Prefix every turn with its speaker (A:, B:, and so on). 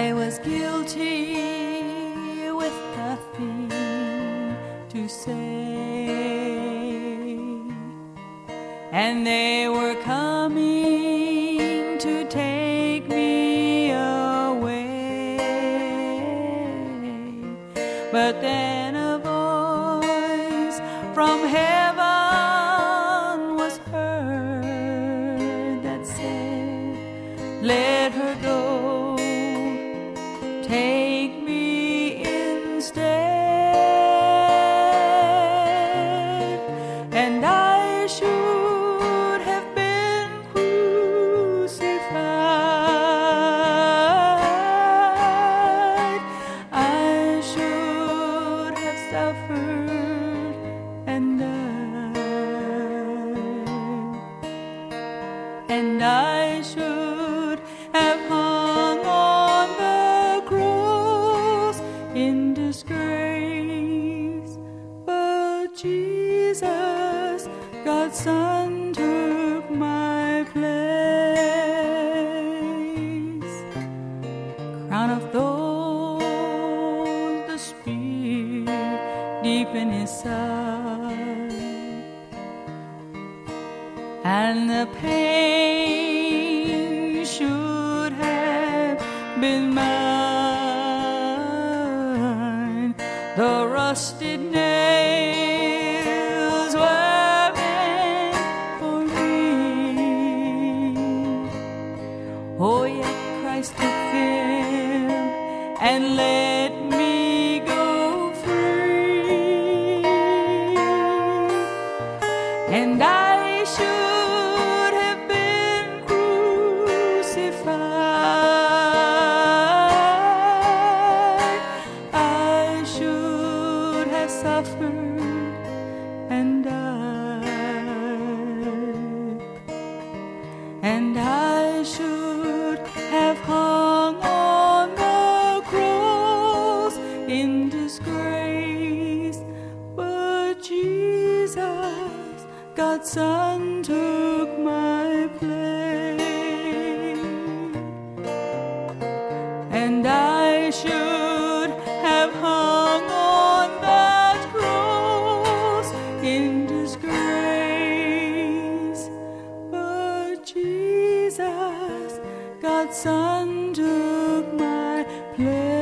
A: I was guilty with nothing to say, and they were coming to take me away. But then a voice from heaven was heard that said, Let her go, Jesus, God's Son, took my place. Crown of thorns, the spear deep in his side and the pain should have been mine. The rusted Oh, yet Christ them and let me go free and I should have been crucified. I should have suffered and died, Son, took my place. And I should have hung on that cross in disgrace. But Jesus, God's Son, took my place.